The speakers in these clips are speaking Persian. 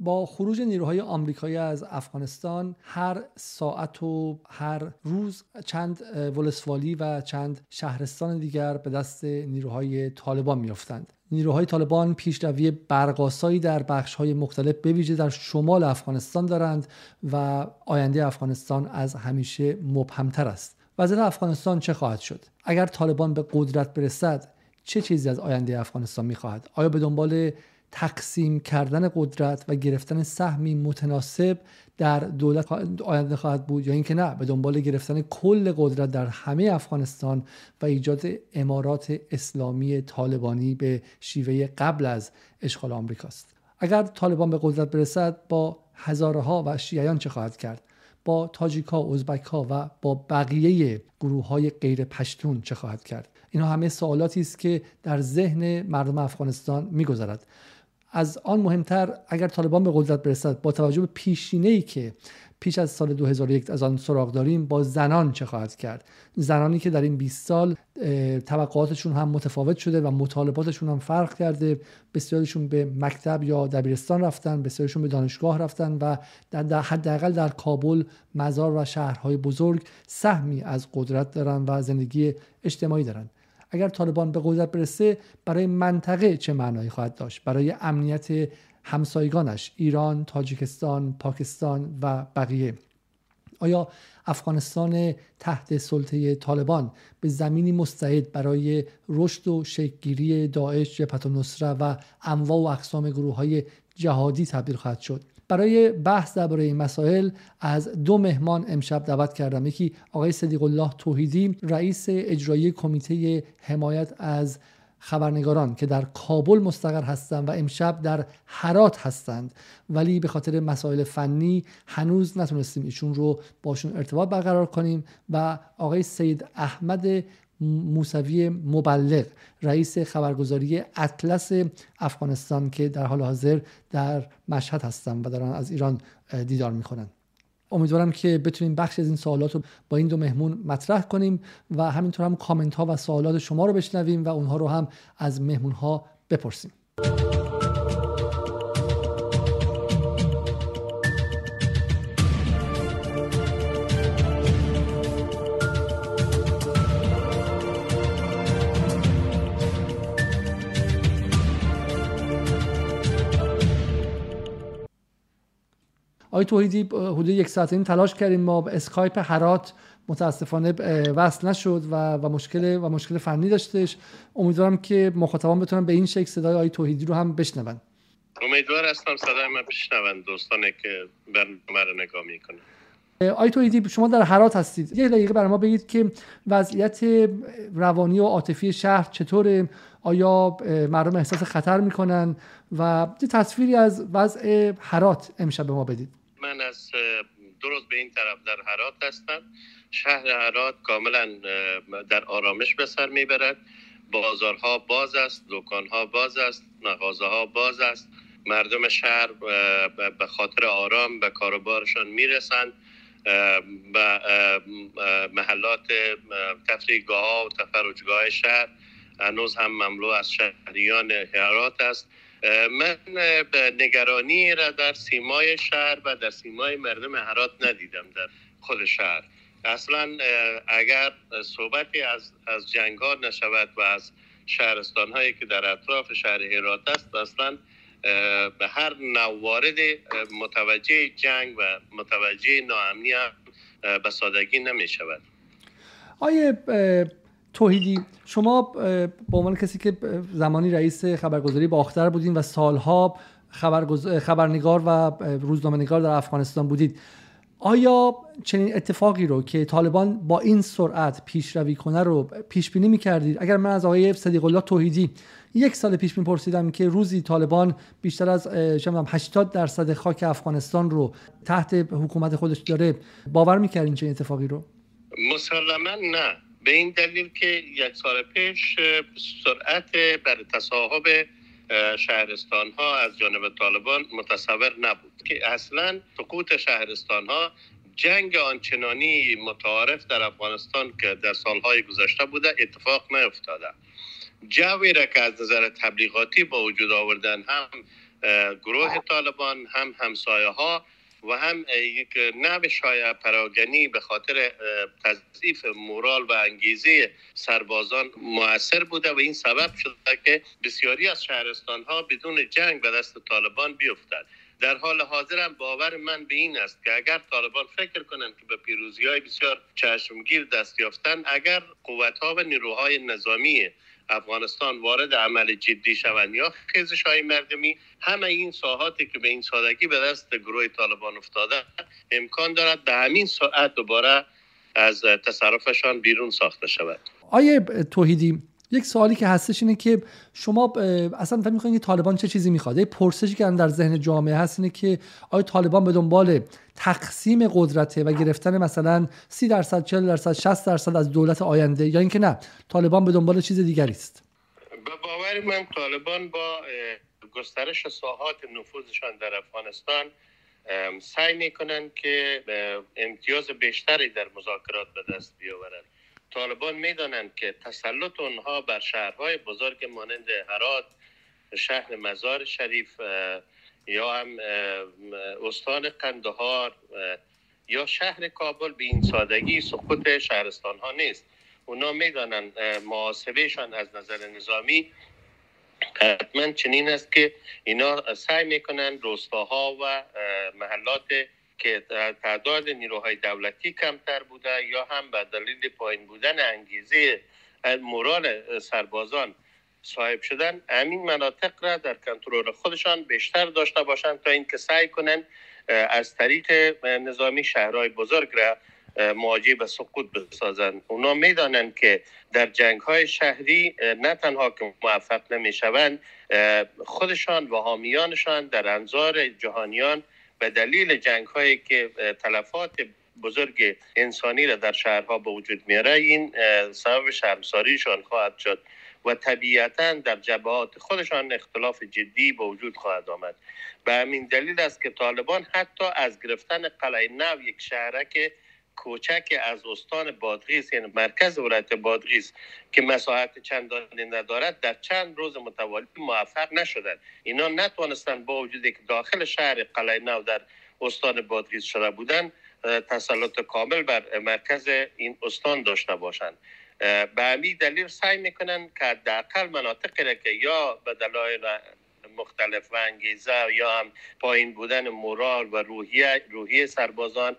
با خروج نیروهای آمریکایی از افغانستان هر ساعت و هر روز چند ولسوالی و چند شهرستان دیگر به دست نیروهای طالبان میافتند. نیروهای طالبان پیشروی برقاسایی در بخشهای مختلف به ویژه در شمال افغانستان دارند و آینده افغانستان از همیشه مبهمتر است. وضعیت افغانستان چه خواهد شد؟ اگر طالبان به قدرت برسد چه چیزی از آینده افغانستان می‌خواهد؟ آیا به دنبال تقسیم کردن قدرت و گرفتن سهمی متناسب در دولت آینده خواهد بود یا اینکه نه به دنبال گرفتن کل قدرت در همه افغانستان و ایجاد امارات اسلامی طالبانی به شیوه قبل از اشغال آمریکاست. اگر طالبان به قدرت برسد با هزارها و شیعیان چه خواهد کرد؟ با تاجیک ها، ازبک ها و با بقیه گروه های غیر پشتون چه خواهد کرد؟ اینها همه سوالاتی است که در ذهن مردم افغانستان میگذرد. از آن مهمتر اگر طالبان به قدرت برسد با توجه به پیشینه ای که پیش از سال 2001 از آن سراغ داریم با زنان چه خواهد کرد؟ زنانی که در این 20 سال توقعاتشون هم متفاوت شده و مطالباتشون هم فرق کرده. بسیارشون به مکتب یا دبیرستان رفتن بسیارشون به دانشگاه رفتن و در حداقل در کابل مزار و شهرهای بزرگ سهمی از قدرت دارن و زندگی اجتماعی دارن. اگر طالبان به قدرت برسه برای منطقه چه معنایی خواهد داشت؟ برای امنیت همسایگانش ایران، تاجیکستان، پاکستان و بقیه. آیا افغانستان تحت سلطه طالبان به زمینی مستعد برای رشد و شکلگیری داعش، جبهت نصره و انواع و اقسام گروه های جهادی تبدیل خواهد شد؟ برای بحث درباره این مسائل از دو مهمان امشب دعوت کردم. یکی آقای صدیق الله توحیدی رئیس اجرایی کمیته حمایت از خبرنگاران که در کابل مستقر هستند و امشب در حرات هستند. ولی به خاطر مسائل فنی هنوز نتونستیم ایشون رو باشون ارتباط برقرار کنیم و آقای سید احمد موسوی مبلغ رئیس خبرگزاری اطلس افغانستان که در حال حاضر در مشهد هستن و دارن از ایران دیدار می‌کنن امیدوارم که بتونیم بخش از این سوالات رو با این دو مهمون مطرح کنیم و همینطور هم کامنت ها و سوالات شما رو بشنویم و اونها رو هم از مهمون ها بپرسیم. آقای توحیدی حدود یک ساعت این تلاش کردیم. ما اسکایپ هرات متاسفانه وصل نشد و, و مشکل و مشکل فنی داشتش. امیدوارم که مخاطبان بتونن به این شکل صدای آقای توحیدی رو هم بشنون. امیدوار هستم صدای من بشنون دوستانی که برنامه رو نگاه می‌کنن. آی تویدی شما در حرات هستید. یه دقیقه برای ما بگید که وضعیت روانی و عاطفی شهر چطوره؟ آیا مردم احساس خطر می‌کنن؟ و یه تصویری از وضع حرات امشب به ما بدید. من از درست به این طرف در حرات هستم. شهر حرات کاملا در آرامش به سر می‌برد. بازارها باز است دکانها باز است مغازه ها باز است. مردم شهر به خاطر آرام به کاروبارشان می‌رسند. و محلات تفریحگاه ها و تفرجگاه شهر هنوز هم مملو از شهریان حرات است. من به نگرانی را در سیمای شهر و در سیمای مردم هرات ندیدم در خود شهر. اصلا اگر صحبتی از, از جنگ ها نشود و از شهرستان هایی که در اطراف شهر هرات است اصلا به هر نوارد متوجه جنگ و متوجه ناامنی به سادگی نمی شود آیه توحیدی. شما به عنوان کسی که زمانی رئیس خبرگزاری باختر بودین و سالها خبرنگار و روزنامه‌نگار در افغانستان بودید آیا چنین اتفاقی رو که طالبان با این سرعت پیشروی کنه رو پیش بینی می‌کردید؟ اگر من از آقای صدیق الله توحیدی یک سال پیش میپرسیدم که روزی طالبان بیشتر از 80 درصد خاک افغانستان رو تحت حکومت خودش داره باور می‌کردین چه اتفاقی رو؟ مسلما نه. به این دلیل که یک سال پیش سرعت بر تصاحب شهرستان ها از جانب طالبان متصور نبود که اصلا سقوط شهرستان ها جنگ آنچنانی متعارف در افغانستان که در سالهای گذشته بوده اتفاق نیفتاده. جوی را که از نظر تبلیغاتی با وجود آوردن هم گروه طالبان هم همسایه ها و هم یک نوع شایع پراگنی به خاطر تضعیف مورال و انگیزه سربازان موثر بوده و این سبب شده که بسیاری از شهرستان ها بدون جنگ به دست طالبان بیفتد. در حال حاضر هم باور من به این است که اگر طالبان فکر کنند که به پیروزی های بسیار چشمگیر دست یافتن اگر قوت ها و نیروهای نظامی افغانستان وارد عمل جدی شوند یا خیزش های مردمی همه این ساحاتی که به این سادگی به دست گروه طالبان افتاده امکان دارد به همین ساعت دوباره از تصرفشان بیرون ساخته شود. آیه توحیدی یک سوالی که هستش اینه که شما اصلا فکر می‌کنید که طالبان چه چیزی می‌خواد؟ پرسشی که در ذهن جامعه هست اینه که آیا طالبان به دنبال تقسیم قدرته و گرفتن مثلا 30 درصد 40 درصد 60 درصد از دولت آینده یا اینکه نه طالبان به دنبال چیز دیگری است. به باور من طالبان با گسترش ساحات نفوذشان در افغانستان سعی می‌کنند که امتیاز بیشتری در مذاکرات به دست بیاورند طالبان می‌دانند که تسلط اونها بر شهرهای بزرگ مانند هرات شهر مزار شریف یا هم استان قندهار یا شهر کابل به این سادگی سقوط شهرستان ها نیست. اونا می‌دانند محاسبهشان از نظر نظامی حتما چنین است که اینا سعی می‌کنند روستاها و محلات که تعداد نیروهای دولتی کمتر بوده یا هم به دلیل پایین بودن انگیزه مورال سربازان صاحب شدن. همین مناطق را در کنترل خودشان بیشتر داشته باشند تا اینکه سعی کنند از طریق نظامی شهرهای بزرگ را مواجه به سقوط بسازند. اونا می‌دانند که در جنگ های شهری نه تنها که موفق نمی شوند خودشان و حامیانشان در انظار جهانیان به دلیل جنگ هایی که تلفات بزرگ انسانی را در شهرها به وجود میاره این سبب شرمساریشان خواهد شد. و طبیعتا در جبهات خودشان اختلاف جدی به وجود خواهد آمد. به همین دلیل است که طالبان حتی از گرفتن قلعه نو یک شهرک کوچک از استان بادغیس یعنی مرکز ولایت بادغیس که مساحت چندانی ندارد در چند روز متوالی موفق نشدند. اینا نتوانستند با وجودی که داخل شهر قلعه نو در استان بادغیس شده بودند تسلط کامل بر مرکز این استان داشته باشند. به همین دلیل سعی می‌کنن که حداقل مناطقی را که یا به دلایل مختلف و انگیزه یا هم پایین بودن مورال و روحیه روحیه سربازان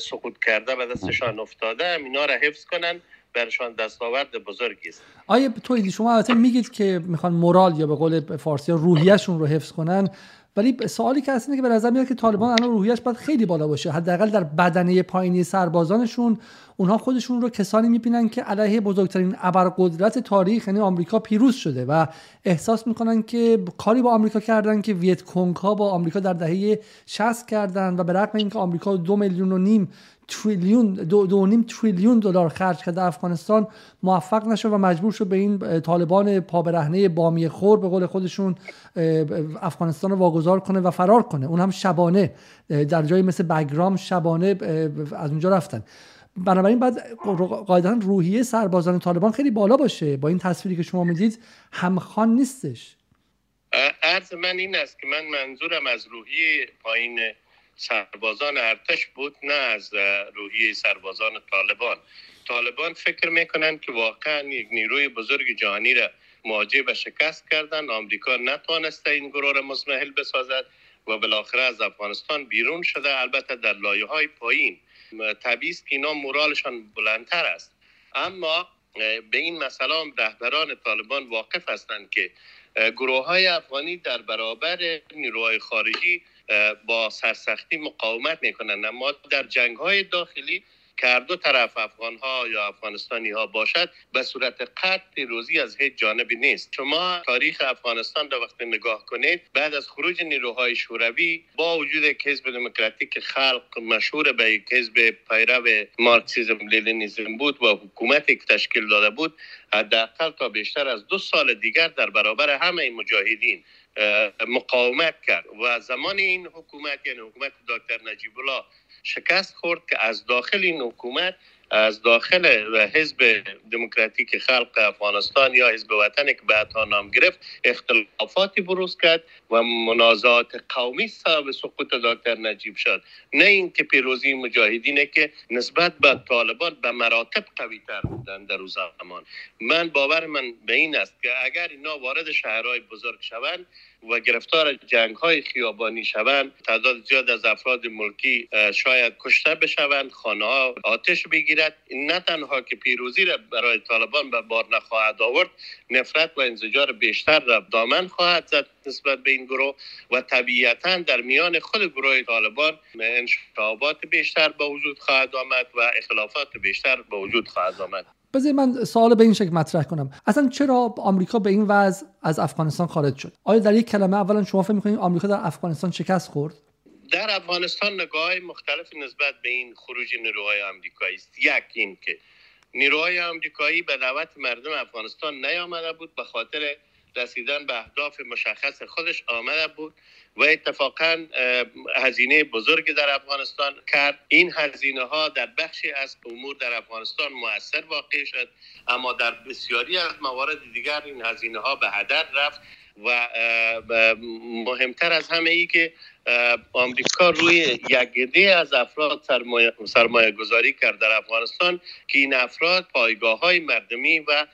سقوط کرده و دستشان افتاده اینا را حفظ کنن برشان دستاورد بزرگی است. آیا تویدی شما البته میگید که می‌خوان مورال یا به قول فارسی روحیهشون رو حفظ کنن ولی سوالی که هست اینه که به نظر میاد که طالبان الان روحیش باید خیلی بالا باشه حداقل در بدنه پایینی سربازانشون اونها خودشون رو کسانی می‌بینن که علیه بزرگترین ابرقدرت تاریخ یعنی آمریکا پیروز شده و احساس می‌کنن که کاری با آمریکا کردن که ویت کنگ ها با آمریکا در دهه 60 کردن و به رغم اینکه آمریکا دو میلیون و نیم تریلیون دو, دو نیم تریلیون دلار خرج کرده افغانستان موفق نشد و مجبور شد به این طالبان پابرهنه بامی خور به قول خودشون افغانستان رو واگذار کنه و فرار کنه. اون هم شبانه در جایی مثل بگرام شبانه از اونجا رفتن. بنابراین بعد قاعدتا روحیه سربازان طالبان خیلی بالا باشه. با این تصویری که شما می‌دید همخوان نیستش. عرض من این است که من منظورم از روحیه پایین سربازان ارتش بود نه از روحیه سربازان طالبان. طالبان فکر می‌کنن که واقعا یک نیروی بزرگ جهانی را مواجه به شکست کردن. آمریکا نتوانسته این گروه را مزمحل بسازد و بالاخره از افغانستان بیرون شده. البته در لایه های پایین طبیعی که اینا مورالشان بلندتر است. اما به این مسئله رهبران طالبان واقف هستند که گروه های افغانی در برابر نیروهای خارجی با سرسختی مقاومت می‌کنند. اما در جنگ های داخلی که دو طرف افغان ها یا افغانستانی ها باشد به صورت قطع روزی از هیچ جانبی نیست. شما تاریخ افغانستان را وقتی نگاه کنید بعد از خروج نیروهای شوروی با وجود حزب دموکراتیک خلق مشهور به حزب پیرو مارکسیزم لینیزم بود و حکومتی که تشکیل داده بود حداقل تا بیشتر از دو سال دیگر در برابر همه این مجاهدین مقاومت کرد. و زمان این حکومت یعنی حکومت دکتر نجیب الله شکست خورد که از داخل این حکومت از داخل حزب دموکراتیک خلق افغانستان یا حزب وطن که بعدها نام گرفت اختلافاتی بروز کرد و منازعات قومی سبب سقوط دکتر نجیب شد. نه اینکه پیروزی مجاهدینه که نسبت به طالبان به مراتب قوی تر بودن در روز زمان. من باور من به این است که اگر اینا وارد شهرهای بزرگ شوند و گرفتار جنگ های خیابانی شوند تعداد زیاد از افراد ملکی شاید کشته بشوند خانه ها آتش بگیرد نه تنها که پیروزی را برای طالبان به بار نخواهد آورد نفرت و انزجار بیشتر را دامن خواهد زد نسبت به این گروه و طبیعتا در میان خود گروه طالبان انشعابات بیشتر به وجود خواهد آمد و اختلافات بیشتر به وجود خواهد آمد. بذارید من سوال به این شکل مطرح کنم. اصلا چرا آمریکا به این وضع از افغانستان خارج شد؟ آیا در یک کلمه اولا شما فکر می‌کنید آمریکا در افغانستان شکست خورد؟ در افغانستان نگاه مختلف نسبت به این خروج نیروهای آمریکایی است. یک این که نیروهای آمریکایی به دعوت مردم افغانستان نیامده بود به خاطر رسیدن به اهداف مشخص خودش آمده بود و اتفاقا هزینه بزرگی در افغانستان کرد. این هزینه ها در بخشی از امور در افغانستان موثر واقع شد اما در بسیاری از موارد دیگر این هزینه ها به هدر رفت. و مهمتر از همه ای که آمریکا روی یک از افراد سرمایه, سرمایه گذاری کرد در افغانستان که این افراد پایگاه های مردمی و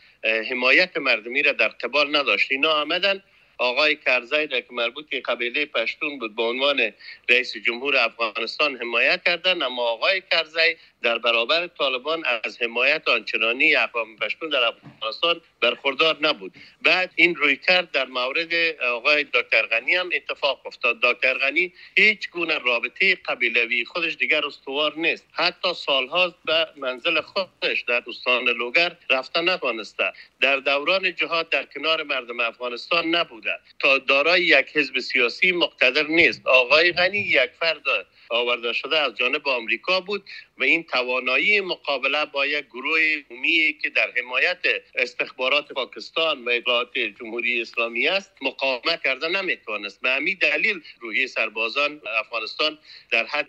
حمایت مردمی را در قبال نداشت. اینا آمدن. آقای کرزی را که مربوط به قبیله پشتون بود به عنوان رئیس جمهور افغانستان حمایت کردن اما آقای کرزی در برابر طالبان از حمایت آنچنانی اقوام پشتون در افغانستان برخوردار نبود. بعد این روی کرد در مورد آقای دکتر غنی هم اتفاق افتاد. دکتر غنی هیچ گونه رابطه قبیلوی خودش دیگر استوار نیست. حتی سالها به منزل خودش در استان لوگر رفته نتوانسته. در دوران جهاد در کنار مردم افغانستان نبوده. تا دارای یک حزب سیاسی مقتدر نیست. آقای غنی یک فرد آورده شده از جانب آمریکا بود و این توانایی مقابله با یک گروه عمومی که در حمایت استخبارات پاکستان و اطلاعات جمهوری اسلامی است مقاومت کرده نمی‌توانست. به همین دلیل روی سربازان افغانستان در حد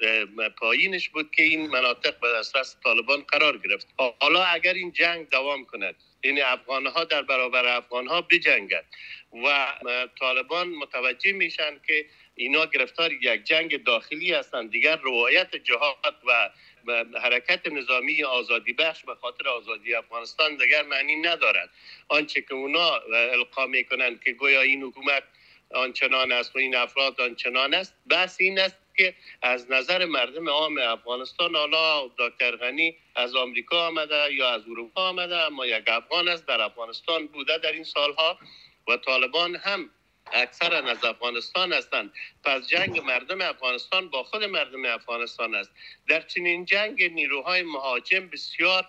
پایینش بود که این مناطق به دسترس طالبان قرار گرفت. حالا اگر این جنگ دوام کند این افغان ها در برابر افغان ها بجنگد و طالبان متوجه میشن که اینا گرفتار یک جنگ داخلی هستند دیگر روایت جهاد و حرکت نظامی آزادی بخش به خاطر آزادی افغانستان دیگر معنی ندارد. آنچه که اونا القا می‌کنند که گویا این حکومت آنچنان است و این افراد آنچنان است بس این است که از نظر مردم عام افغانستان حالا دکتر غنی از آمریکا آمده یا از اروپا آمده اما یک افغان است در افغانستان بوده در این سالها و طالبان هم اکثرا از افغانستان هستند. پس جنگ مردم افغانستان با خود مردم افغانستان است. در چنین جنگ نیروهای مهاجم بسیار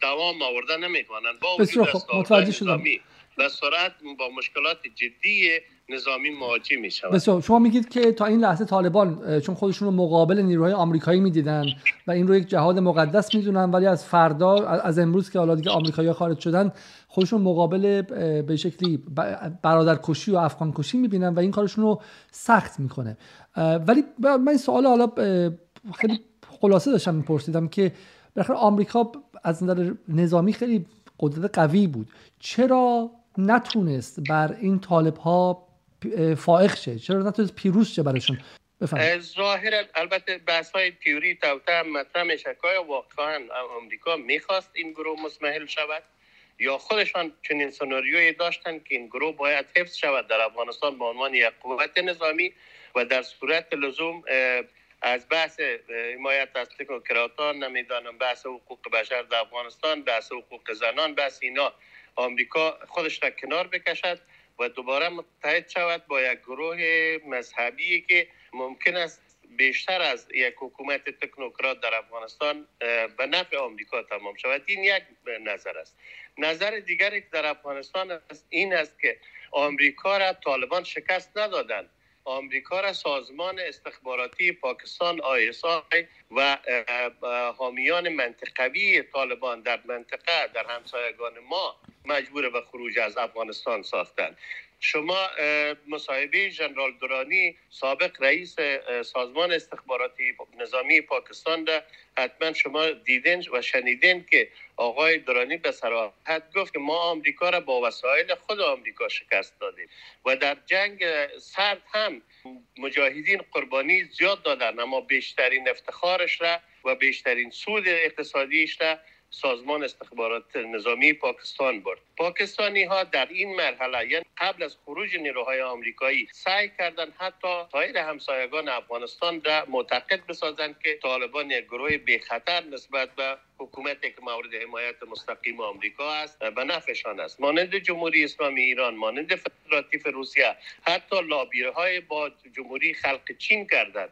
دوام آوردن نمی با وجود متوجه شدم. و سرعت با مشکلات جدی نظامی مواجه می شود بسیار شما میگید که تا این لحظه طالبان چون خودشون رو مقابل نیروهای آمریکایی می‌دیدن و این رو یک جهاد مقدس می‌دونن ولی از فردا از امروز که حالا دیگه آمریکایی‌ها خارج شدن خودشون مقابل به شکلی برادرکشی و افغان کشی می‌بینن و این کارشون رو سخت می‌کنه. ولی من این سوال حالا خیلی خلاصه داشتم میپرسیدم که بالاخره آمریکا از نظر نظامی خیلی قدرت قوی بود. چرا نتونست بر این طالب ها فائق شه؟ چرا نتونست پیروز شه برشون ظاهرا البته بحث های تیوری توته مطرح میشه که واقعا آمریکا می‌خواست این گروه مسمحل شود؟ یا خودشان چنین سناریویی داشتن که این گروه باید حفظ شود در افغانستان به عنوان یک قوت نظامی و در صورت لزوم از بحث حمایت از تکنوکراتان نمی‌دانم بحث حقوق بشر در افغانستان بحث حقوق زنان بحث اینا. آمریکا خودش را کنار بکشد و دوباره متحد شود با یک گروه مذهبی که ممکن است بیشتر از یک حکومت تکنوکرات در افغانستان به نفع آمریکا تمام شود. این یک نظر است. نظر دیگری در افغانستان است این است که آمریکا را طالبان شکست ندادند. آمریکا را سازمان استخباراتی پاکستان آیسای و حامیان منطقوی طالبان در منطقه در همسایگان ما مجبور به خروج از افغانستان ساختند. شما مصاحبه جنرال دورانی سابق رئیس سازمان استخباراتی نظامی پاکستان را حتما شما دیدین و شنیدین که آقای دورانی به صراحت گفت که ما آمریکا را با وسایل خود آمریکا شکست دادیم و در جنگ سرد هم مجاهدین قربانی زیاد دادن اما بیشترین افتخارش را و بیشترین سود اقتصادیش را سازمان استخبارات نظامی پاکستان برد. پاکستانی ها در این مرحله یعنی قبل از خروج نیروهای آمریکایی سعی کردند حتی سایر همسایگان افغانستان را معتقد بسازند که طالبان یک گروه بی خطر نسبت به حکومتی که مورد حمایت مستقیم آمریکا است به نفعشان است. مانند جمهوری اسلامی ایران مانند فدراتیو روسیه حتی لابیره های با جمهوری خلق چین کردند.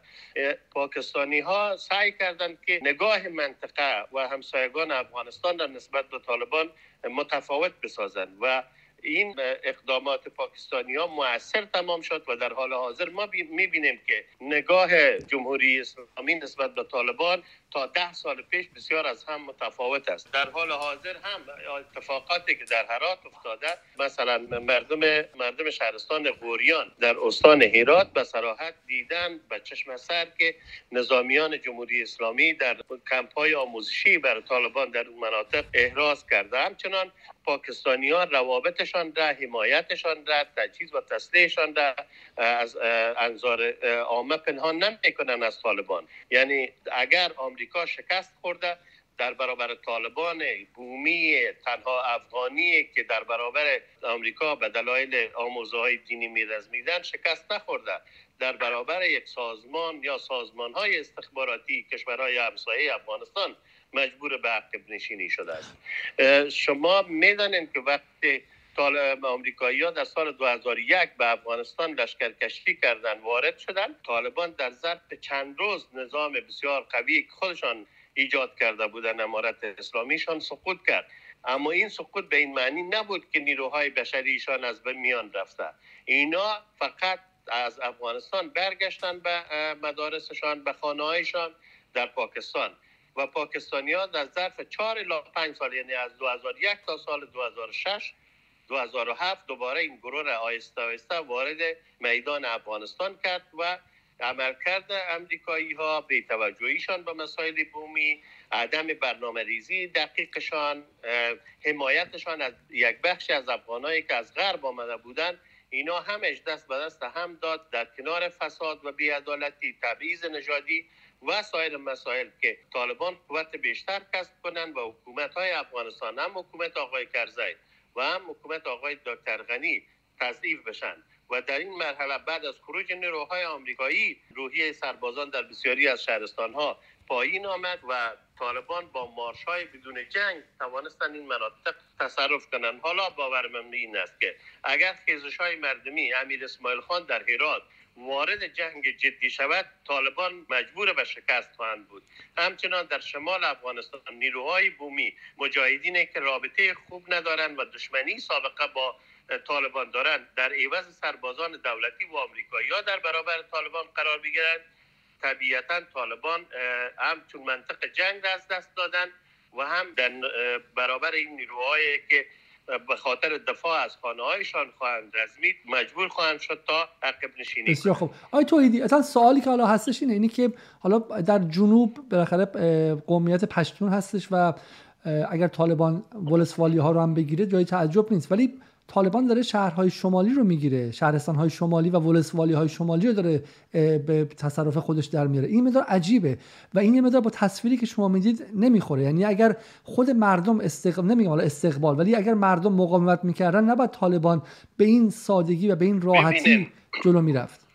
پاکستانی ها سعی کردند که نگاه منطقه و همسایگان افغانستان در نسبت به طالبان متفاوت بسازند و این اقدامات پاکستانی ها موثر تمام شد و در حال حاضر ما می‌بینیم که نگاه جمهوری اسلامی نسبت به طالبان تا ده سال پیش بسیار از هم متفاوت است. در حال حاضر هم اتفاقاتی که در هرات افتاده مثلا مردم مردم شهرستان غوریان در استان هرات به صراحت دیدن به چشم سر که نظامیان جمهوری اسلامی در کمپ های آموزشی بر طالبان در اون مناطق احراز کرده. همچنان پاکستانیان روابطشان را حمایتشان را تجهیز و تسلیحشان را از انظار عامه پنهان نمی‌کنن از طالبان. یعنی اگر آمریکا شکست خورده در برابر طالبان بومی تنها افغانی که در برابر آمریکا به دلایل آموزه های دینی میرزمیدن شکست نخورده. در برابر یک سازمان یا سازمان های استخباراتی کشورهای همسایه افغانستان مجبور به عقب نشینی شده است. شما می‌دانید که وقتی طالب آمریکایی ها در سال 2001 به افغانستان لشکرکشی کردن وارد شدن طالبان در ظرف چند روز نظام بسیار قوی خودشان ایجاد کرده بودن امارت اسلامیشان سقوط کرد. اما این سقوط به این معنی نبود که نیروهای بشریشان از بین میان رفته. اینا فقط از افغانستان برگشتن به مدارسشان به خانه در پاکستان. و پاکستانی ها در ظرف 4 الی 5 سال یعنی از 2001 تا سال 2006 2007 دوباره این گروه را آیسته آیسته وارد میدان افغانستان کرد و عملکرد امریکایی ها به توجهیشان به مسائل بومی عدم برنامه ریزی دقیقشان حمایتشان از یک بخش از افغانایی که از غرب آمده بودند اینا همش دست به دست هم داد در کنار فساد و بیعدالتی تبعیض نژادی و سایر مسائل که طالبان قوت بیشتر کسب کنند و حکومت های افغانستان هم حکومت آقای کرزی و هم حکومت آقای دکتر غنی تضعیف بشن. و در این مرحله بعد از خروج نیروهای آمریکایی روحیه سربازان در بسیاری از شهرستان ها پایین آمد و طالبان با مارش های بدون جنگ توانستند این مناطق تصرف کنند. حالا باور من این است که اگر خیزش های مردمی امیر اسماعیل خان در هرات وارد جنگ جدی شود طالبان مجبور به شکست خواهند بود. همچنان در شمال افغانستان نیروهای بومی مجاهدینی که رابطه خوب ندارند و دشمنی سابقه با طالبان دارند در عوض سربازان دولتی و آمریکایی ها در برابر طالبان قرار بگیرند طبیعتا طالبان هم چون منطق جنگ از دست دادن و هم در برابر این نیروهایی که به خاطر دفاع از خانه هایشان خواهند رزمید مجبور خواهند شد تا عقب نشینی بسیار خوب. آی تویدی اصلا سوالی که حالا هستش اینه اینی که حالا در جنوب بالاخره قومیت پشتون هستش و اگر طالبان ولسوالی ها رو هم بگیره جای تعجب نیست. ولی طالبان داره شهرهای شمالی رو می‌گیره شهرستانهای شمالی و ولسوالی های شمالی رو داره به تصرف خودش در میاره. این مدار عجیبه و این مدار با تصویری که شما می‌دید نمی‌خوره. یعنی اگر خود مردم استقبال نمیگم حالا استقبال ولی اگر مردم مقاومت می‌کردن نباید طالبان به این سادگی و به این راحتی جلو می‌رفت.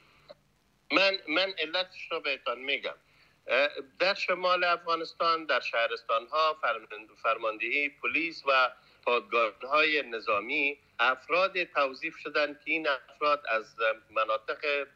من من علتش رو بهتان میگم. در شمال افغانستان در شهرستان ها فرماندهی پلیس و پادگاه های نظامی افراد توضیف شدن که این افراد از مناطق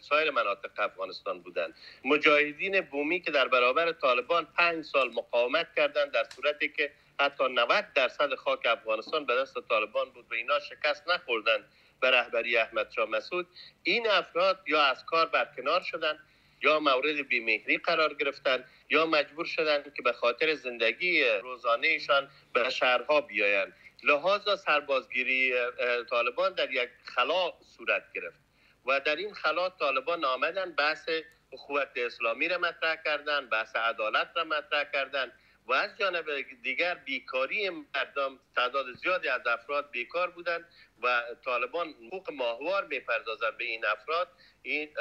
سایر مناطق افغانستان بودند مجاهدین بومی که در برابر طالبان پنج سال مقاومت کردند در صورتی که حتی 90 درصد خاک افغانستان به دست طالبان بود و اینا شکست نخوردند به رهبری احمد شاه مسعود. این افراد یا از کار برکنار شدند یا مورد بیمهری قرار گرفتن یا مجبور شدند که به خاطر زندگی روزانهشان به شهرها بیایند. لحاظ سربازگیری طالبان در یک خلا صورت گرفت و در این خلا طالبان آمدن بحث اخوت اسلامی را مطرح کردن بحث عدالت را مطرح کردن و از جانب دیگر بیکاری مردم تعداد زیادی از افراد بیکار بودند و طالبان حقوق ماهوار می‌پردازند به این افراد. این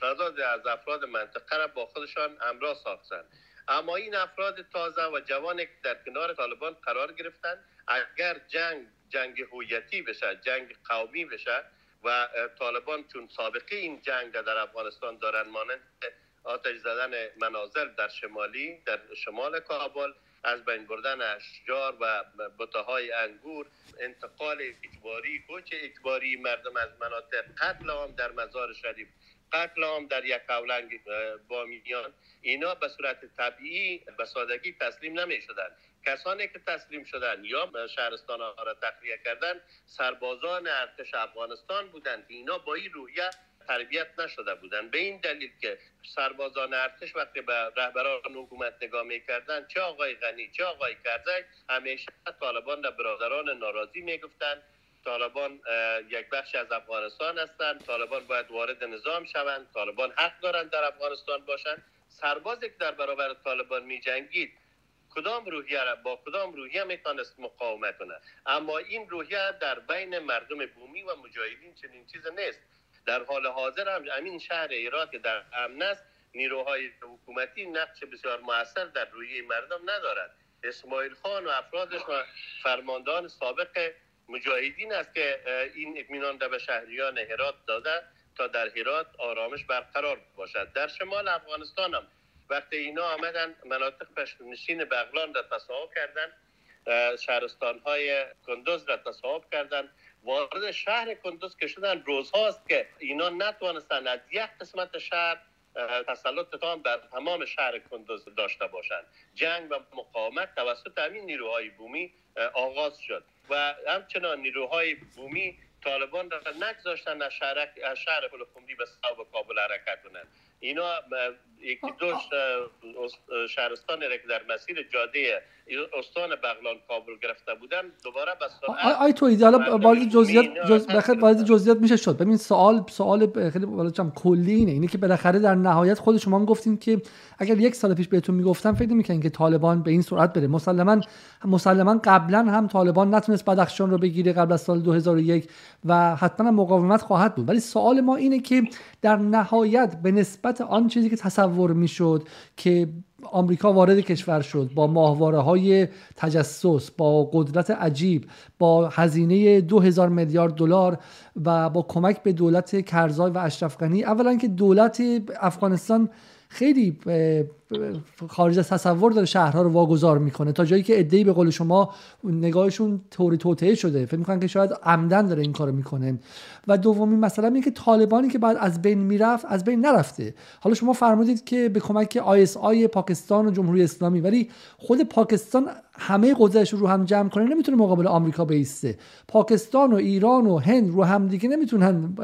تعداد از افراد منطقه را با خودشان همراه ساختند. اما این افراد تازه و جوانی که در کنار طالبان قرار گرفتن اگر جنگ جنگ هویتی بشه جنگ قومی بشه و طالبان چون سابقه این جنگ در افغانستان دارن مانند آتش زدن مناظر در شمالی در شمال کابل از بین بردن اشجار و بطه انگور انتقال اجباری کوچ اجباری مردم از مناطق قتل هم در مزار شریف قتل در یک اولنگ بامیان اینا به صورت طبیعی به سادگی تسلیم نمی شدن کسانی که تسلیم شدن یا شهرستان ها را تخلیه کردن سربازان ارتش افغانستان بودند اینا با این روحیه تربیت نشده بودند. به این دلیل که سربازان ارتش وقتی به رهبران حکومت نگاه می‌کردن چه آقای غنی چه آقای کرزی همیشه طالبان را برادران ناراضی می‌گفتند. طالبان یک بخش از افغانستان هستند. طالبان باید وارد نظام شوند. طالبان حق دارند در افغانستان باشند. سربازی که در برابر طالبان می جنگید کدام روحیه را با کدام روحیه می‌تونست مقاومت کنه اما این روحیه در بین مردم بومی و مجاهدین چنین چیز نیست. در حال حاضر هم امین شهر ایران که در امن است نیروهای حکومتی نقش بسیار موثر در روحیه مردم ندارد. اسماعیل خان و افرادش و فرماندهان سابق مجاهدین است که این اطمینان به شهریان هرات داده تا در هرات آرامش برقرار باشد. در شمال افغانستان هم وقتی اینا آمدن مناطق پشتونشین بغلان را تصاحب کردن شهرستان های کندوز را تصاحب کردن وارد شهر کندوز که شدن روزهاست که اینا نتوانستن از یک قسمت شهر تسلط تام بر تمام شهر کندوز داشته باشند. جنگ و مقاومت توسط همین نیروهای بومی آغاز شد. و همچنان نیروهای بومی طالبان را نگذاشتن از شهر از شهر به صوب کابل حرکت کنند. اینا یکی دو شهرستان را که در مسیر جاده استان بغلان کابل گرفته بودن دوباره به آی, آی تویدی حالا وارد جزئیات جز... وارد جزئیات میشه شد. ببین سوال سوال خیلی بالا کلی اینه. اینه که بالاخره در نهایت خود شما هم گفتین که اگر یک سال پیش بهتون می‌گفتم فکر نمی‌کنین که طالبان به این سرعت بره. مسلما مسلما قبلا هم طالبان نتونست بدخشان رو بگیره قبل از سال 2001 و حتما مقاومت خواهد بود. ولی سوال ما اینه که در نهایت به نسبت آن چیزی که تصور می‌شد که آمریکا وارد کشور شد با ماهواره های تجسس با قدرت عجیب با هزینه دو هزار میلیارد دلار و با کمک به دولت کرزای و اشرف غنی. اولا که دولت افغانستان خیلی خارج از تصور داره شهرها رو واگذار می‌کنه. تا جایی که ادعی به قول شما نگاهشون طوری توطئه شده. فکر می‌کنن که شاید عمدن داره این کارو می‌کنه. و دومی مثلا اینه که طالبانی که بعد از بین می‌رفت از بین نرفته. حالا شما فرمودید که به کمک آی اس آی پاکستان و جمهوری اسلامی. ولی خود پاکستان همه قدرتش رو هم جمع کنه نمی‌تونه مقابل آمریکا بیسته. پاکستان و ایران و هند رو هم دیگه نمی‌تونن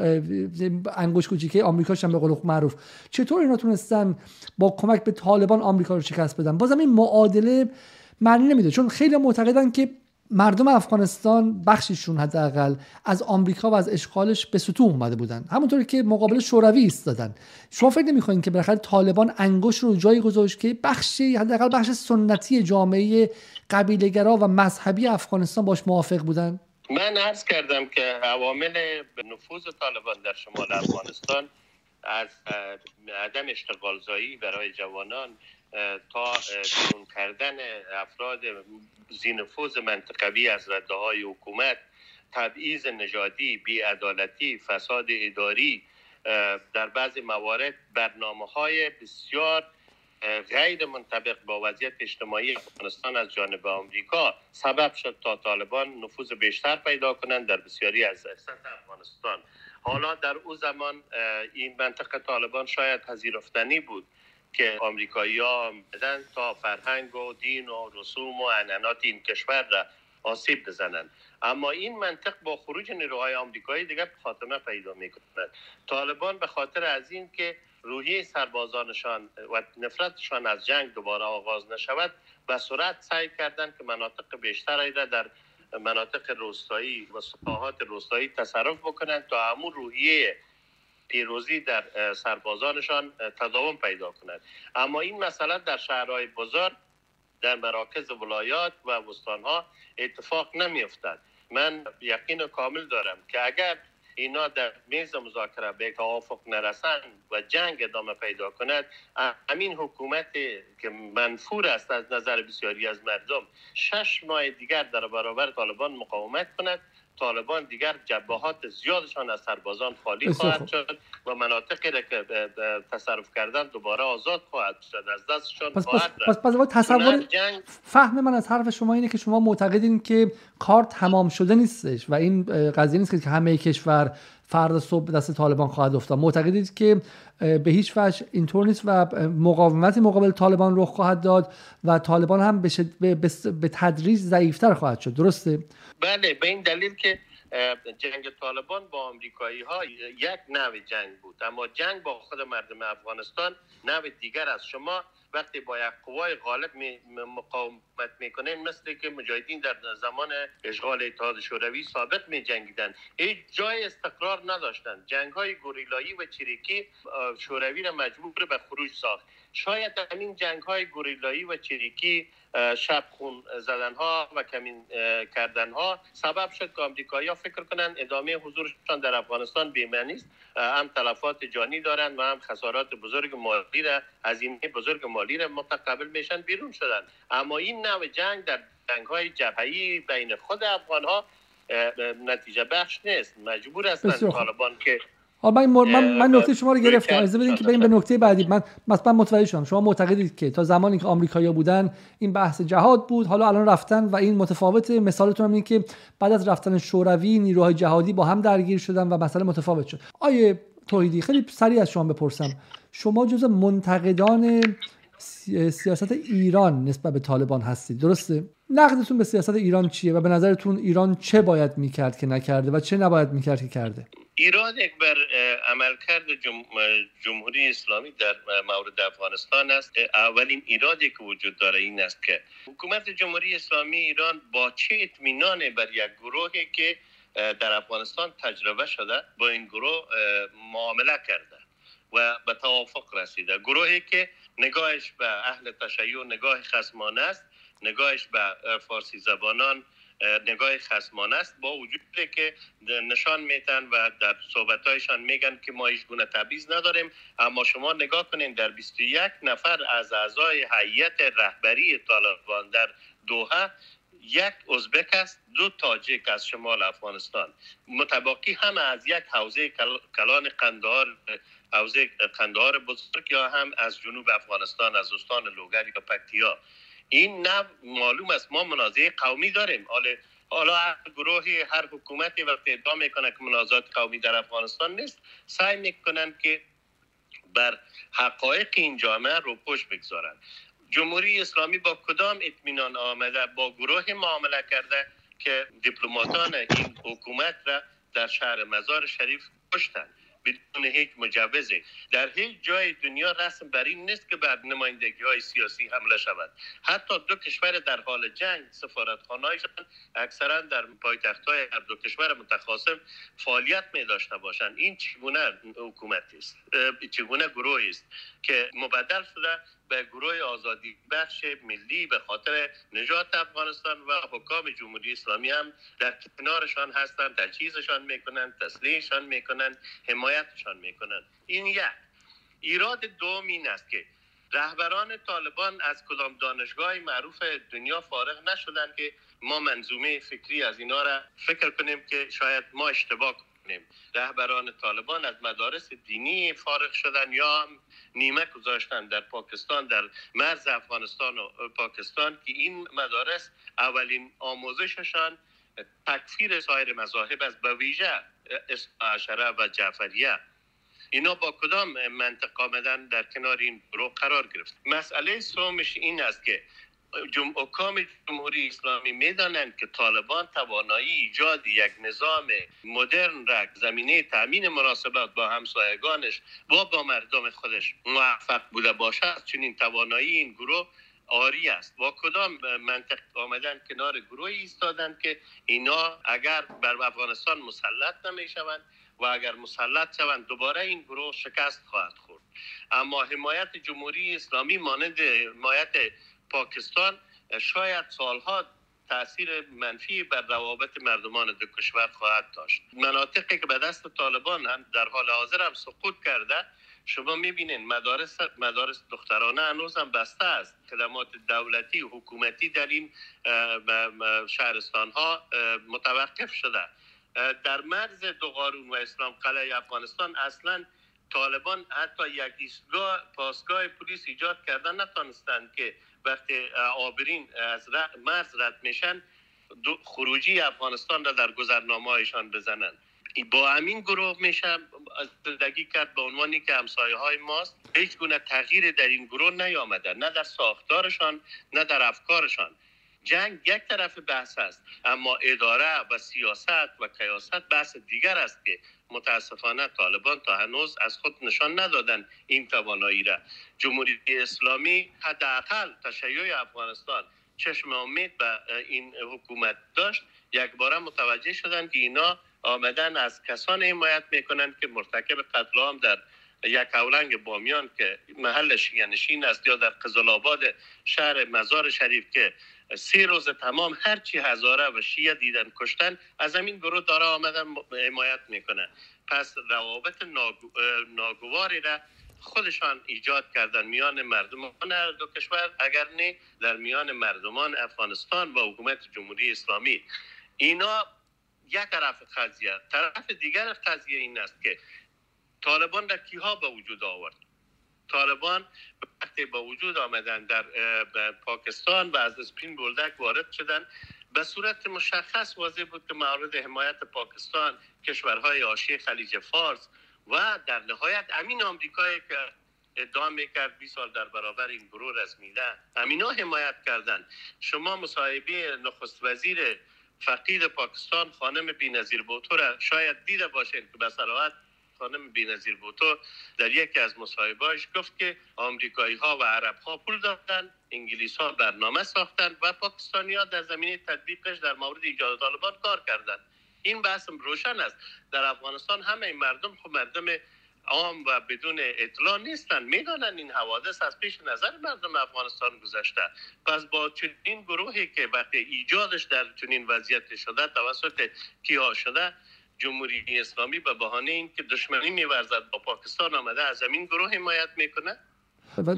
انگوش کوچیکه آمریکاش هم به قول معروف. چطور اینا تونستن با کمک به طالبان آمریکا رو شکست بدن. بازم این معادله معنی نمیده چون خیلی معتقدن که مردم افغانستان بخششون حداقل از آمریکا و از اشغالش به ستوه اومده بودن. همونطوری که مقابل شوروی ایستادن. شما فکر نمی‌کنین که بالاخره طالبان انگوش رو جایی گذاشت که بخشی حداقل بخش سنتی جامعه قبیلهگرا و مذهبی افغانستان باش موافق بودن؟ من عرض کردم که عوامل نفوذ طالبان در شمال افغانستان از عدم اشتغال زایی برای جوانان تا بیرون کردن افراد زینفوز منطقوی از رده های حکومت تبعیض نژادی بیعدالتی فساد اداری در بعض موارد برنامه های بسیار غیر منطبق با وضعیت اجتماعی افغانستان از جانب آمریکا سبب شد تا طالبان نفوذ بیشتر پیدا کنند در بسیاری از سطح افغانستان. حالا در او زمان این منطقه طالبان شاید پذیرفتنی بود که آمریکایی ها تا فرهنگ و دین و رسوم و عنعنات این کشور را آسیب بزنند. اما این منطق با خروج نیروهای آمریکایی دیگر خاتمه پیدا می کند طالبان به خاطر از این که روحیه سربازانشان و نفرتشان از جنگ دوباره آغاز نشود به سرعت سعی کردند که مناطق بیشتری را در مناطق روستایی و ساحات روستایی تصرف بکنند تا همون روحیه پیروزی در سربازانشان تداوم پیدا کند. اما این مسئله در شهرهای بزرگ در مراکز ولایات و استانها اتفاق نمیافتد. من یقین کامل دارم که اگر اینا در میز مذاکره به توافق نرسند و جنگ ادامه پیدا کند همین حکومت که منفور است از نظر بسیاری از مردم شش ماه دیگر در برابر طالبان مقاومت کند. طالبان دیگر جبهات زیادشان از سربازان خالی خواهد شد و مناطقی را که تصرف کردن دوباره آزاد خواهد شد از دستشان پس خواهد پس, پس, پس تصور جنگ... فهم من از حرف شما اینه که شما معتقدین که کار تمام شده نیستش و این قضیه نیست که همه کشور فردا صبح دست طالبان خواهد افتاد. معتقدید که به هیچ وجه اینطور نیست و مقاومتی مقابل طالبان رخ خواهد داد و طالبان هم به, به, به تدریج ضعیفتر خواهد شد. درسته؟ بله به این دلیل که جنگ طالبان با آمریکایی ها یک نوع جنگ بود. اما جنگ با خود مردم افغانستان نوع دیگر است. شما وقتی با یک قوای غالب مقاومت می‌کنه مثل که مجاهدین در زمان اشغال اتحاد شوروی ثابت می جنگیدن هیچ جای استقرار نداشتند. جنگ های گوریلایی و چریکی شوروی را مجبور به خروج ساخت. شاید همین جنگ های گوریلایی و چریکی شب خون زدن ها و کمین کردن ها سبب شد که آمریکایی ها فکر کنند ادامه حضورشان در افغانستان بیمعنی است هم تلفات جانی دارند و هم خسارات بزرگ مالی را هزینه بزرگ مالی را متقبل میشن بیرون شدن. اما این نوع جنگ در جنگ های جبهی بین خود افغان ها نتیجه بخش نیست. مجبور هستند طالبان که من, من, من نکته شما رو گرفتم. اجازه بدین که بریم به نکته بعدی. من مثلا متوجه شدم. شما معتقدید که تا زمانی که آمریکایی‌ها بودن این بحث جهاد بود. حالا الان رفتن و این متفاوت مثالتون هم این که بعد از رفتن شوروی نیروهای جهادی با هم درگیر شدن و مسئله متفاوت شد. آیه توحیدی خیلی سریع از شما بپرسم. شما جز منتقدان سیاست ایران نسبت به طالبان هستید. درسته؟ نقدتون به سیاست ایران چیه و به نظرتون ایران چه باید می‌کرد که نکرده و چه نباید می‌کرد که کرده؟ ایران یک بر عملکرد جمهوری اسلامی در مورد افغانستان است. اولین ایرادی که وجود داره این است که حکومت جمهوری اسلامی ایران با چه اطمینان بر یک گروهی که در افغانستان تجربه شده با این گروه معامله کرده و به توافق رسیده. گروهی که نگاهش به اهل تشیع نگاه خسمانه است. نگاهش به فارسی زبانان نگاه خسمانه است. با وجود که نشان میتن و در صحبتهایشان میگن که ما هیچ گونه تبعیض نداریم. اما شما نگاه کنین در 21 نفر از اعضای هیئت رهبری طالبان در دوحه یک ازبک است دو تاجیک از شمال افغانستان. متباقی هم از یک حوزه کلان قندهار حوزه قندهار بزرگ یا هم از جنوب افغانستان از استان لوگر یا پکتیا. این نه معلوم است. ما منازعه قومی داریم. حالا هر گروهی هر حکومتی وقتی ادعا می‌کنه که منازعات قومی در افغانستان نیست سعی می‌کنن که بر حقایق این جامعه رو پشت بگذارن. جمهوری اسلامی با کدام اطمینان آمده؟ با گروه معامله کرده که دیپلماتان این حکومت را در شهر مزار شریف کشتند بدون هیچ مجوزی. در هیچ جای دنیا رسم بر این نیست که بر نمایندگی های سیاسی حمله شود. حتی دو کشور در حال جنگ سفارتخانهایشان اکثرا در پایتخت های هر دو کشور متخاصم فعالیت می داشته باشند. این چگونه حکومتی است؟ چگونه گروهی است که مبدل شده به گروه آزادی بخش ملی به خاطر نجات افغانستان و حکام جمهوری اسلامی هم در کنارشان هستند تجهیزشان می‌کنند تسلیحشان می‌کنند حمایتشان می‌کنند. این یک. ایراد دوم این است که رهبران طالبان از کدام دانشگاه معروف دنیا فارغ نشدند که ما منظومه فکری از اینا را فکر کنیم که شاید ما اشتباه رهبران طالبان از مدارس دینی فارغ شدن یا نیمه گذاشتن در پاکستان در مرز افغانستان و پاکستان که این مدارس اولین آموزششان تکفیر سایر مذاهب است به ویژه و جعفریه. اینا با کدام منطق آمدن در کنار این رو قرار گرفت؟ مسئله سومش این است که جم... حکام جمهوری اسلامی می‌دانند که طالبان توانایی ایجاد یک نظام مدرن را زمینه تامین مناسبات با همسایگانش و با مردم خودش موفق بوده باشد چنین توانایی این گروه آری است. با کدام منطق آمدن کنار گروه ایستادن که اینا اگر بر افغانستان مسلط نمی شوند و اگر مسلط شوند دوباره این گروه شکست خواهد خورد. اما حمایت جمهوری اسلامی مانند حمایت پاکستان شاید سالها تاثیر منفی بر روابط مردمان دو کشور خواهد داشت. مناطقی که به دست طالبان هم در حال حاضر هم سقوط کرده شما می‌بینین مدارس مدارس دخترانه هنوز هم بسته است. خدمات دولتی حکومتی در این شهرستان ها متوقف شده. در مرز دو قارون و اسلام قلعه افغانستان اصلا طالبان حتی یک ایستگاه پاسگاه پلیس ایجاد کردن نتانستند که وقتی آبرین از مرز رد میشن خروجی افغانستان را در گذرنامه هایشان بزنند با همین گروه میشه زندگی کرد به عنوانی که همسایه های ماست. هیچ گونه تغییر در این گروه نیامده نه در ساختارشان نه در افکارشان. جنگ یک طرف بحث است اما اداره و سیاست و کیاست بحث دیگر است که متاسفانه طالبان تا هنوز از خود نشان ندادن این توانایی را. جمهوری اسلامی حداقل تشیع افغانستان چشم امید به این حکومت داشت. یک بار متوجه شدن که اینا آمدن از کسان حمایت می‌کنند که مرتکب قتل عام در یک اولنگ بامیان که محل شیعه است یا در قزل آباد شهر مزار شریف که سی روز تمام هرچی هزاره و شیعه دیدن کشتن از همین گروه داره آمدن حمایت می‌کنه. پس روابط ناگواری را خودشان ایجاد کردن میان مردمان دو کشور اگر نه در میان مردمان افغانستان و حکومت جمهوری اسلامی. اینا یک طرف قضیه. طرف دیگر قضیه این است که طالبان در کیها به وجود آورد؟ طالبان وقتی با وجود آمدن در پاکستان و از اسپین بولدک وارد شدن به صورت مشخص واضح بود که مورد حمایت پاکستان کشورهای آشی خلیج فارس و در نهایت امین آمریکایی که ادعا می‌کرد 20 سال در برابر این گروه رسمیده امینا حمایت کردن شما مصاحبه نخست وزیر فقید پاکستان خانم بینظیر بوتو شاید دیده باشید که به صراحت خانم بینظیر بوتو در یکی از مصاحبهاش گفت که آمریکایی ها و عرب ها پول دادن انگلیس ها برنامه ساختن و پاکستانی ها در زمینه تطبیقش در مورد ایجاد طالبان کار کردند این بحث روشن است. در افغانستان همه مردم خب مردم عام و بدون اطلاع نیستن. می‌دانن این حوادث از پیش نظر مردم افغانستان گذشته. پس با چنین گروهی که وقتی ایجادش در چنین وضعیت شده توسط کیها شده جمهوری اسلامی به بهانه اینکه دشمنی میورزد با پاکستان آمده از همین گروه حمایت می‌کنه.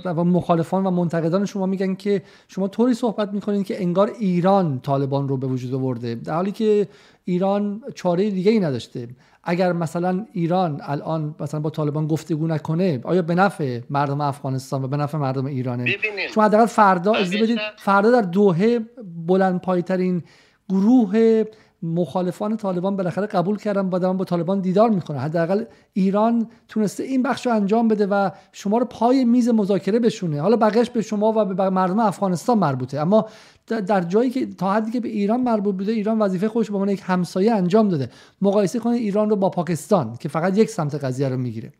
و مخالفان و منتقدان شما میگن که شما طوری صحبت می‌کنید که انگار ایران طالبان رو به وجود آورده. در حالی که ایران چاره دیگه ای نداشته. اگر مثلا ایران الان مثلا با طالبان گفتگو نکنه آیا به نفع مردم افغانستان و به نفع مردم ایرانه؟ شما حداقل فردا بدید فردا در دوحه بلند پایترین گروه مخالفان طالبان بالاخره قبول کردن با با طالبان دیدار می‌کنه حداقل ایران تونسته این بخش رو انجام بده و شما رو پای میز مذاکره بشونه. حالا بقیش به شما و به مردم افغانستان مربوطه. اما در جایی که تا حدی که به ایران مربوط بوده ایران وظیفه خودش به عنوان یک همسایه انجام داده. مقایسه کنه ایران رو با پاکستان که فقط یک سمت قضیه رو می‌گیره.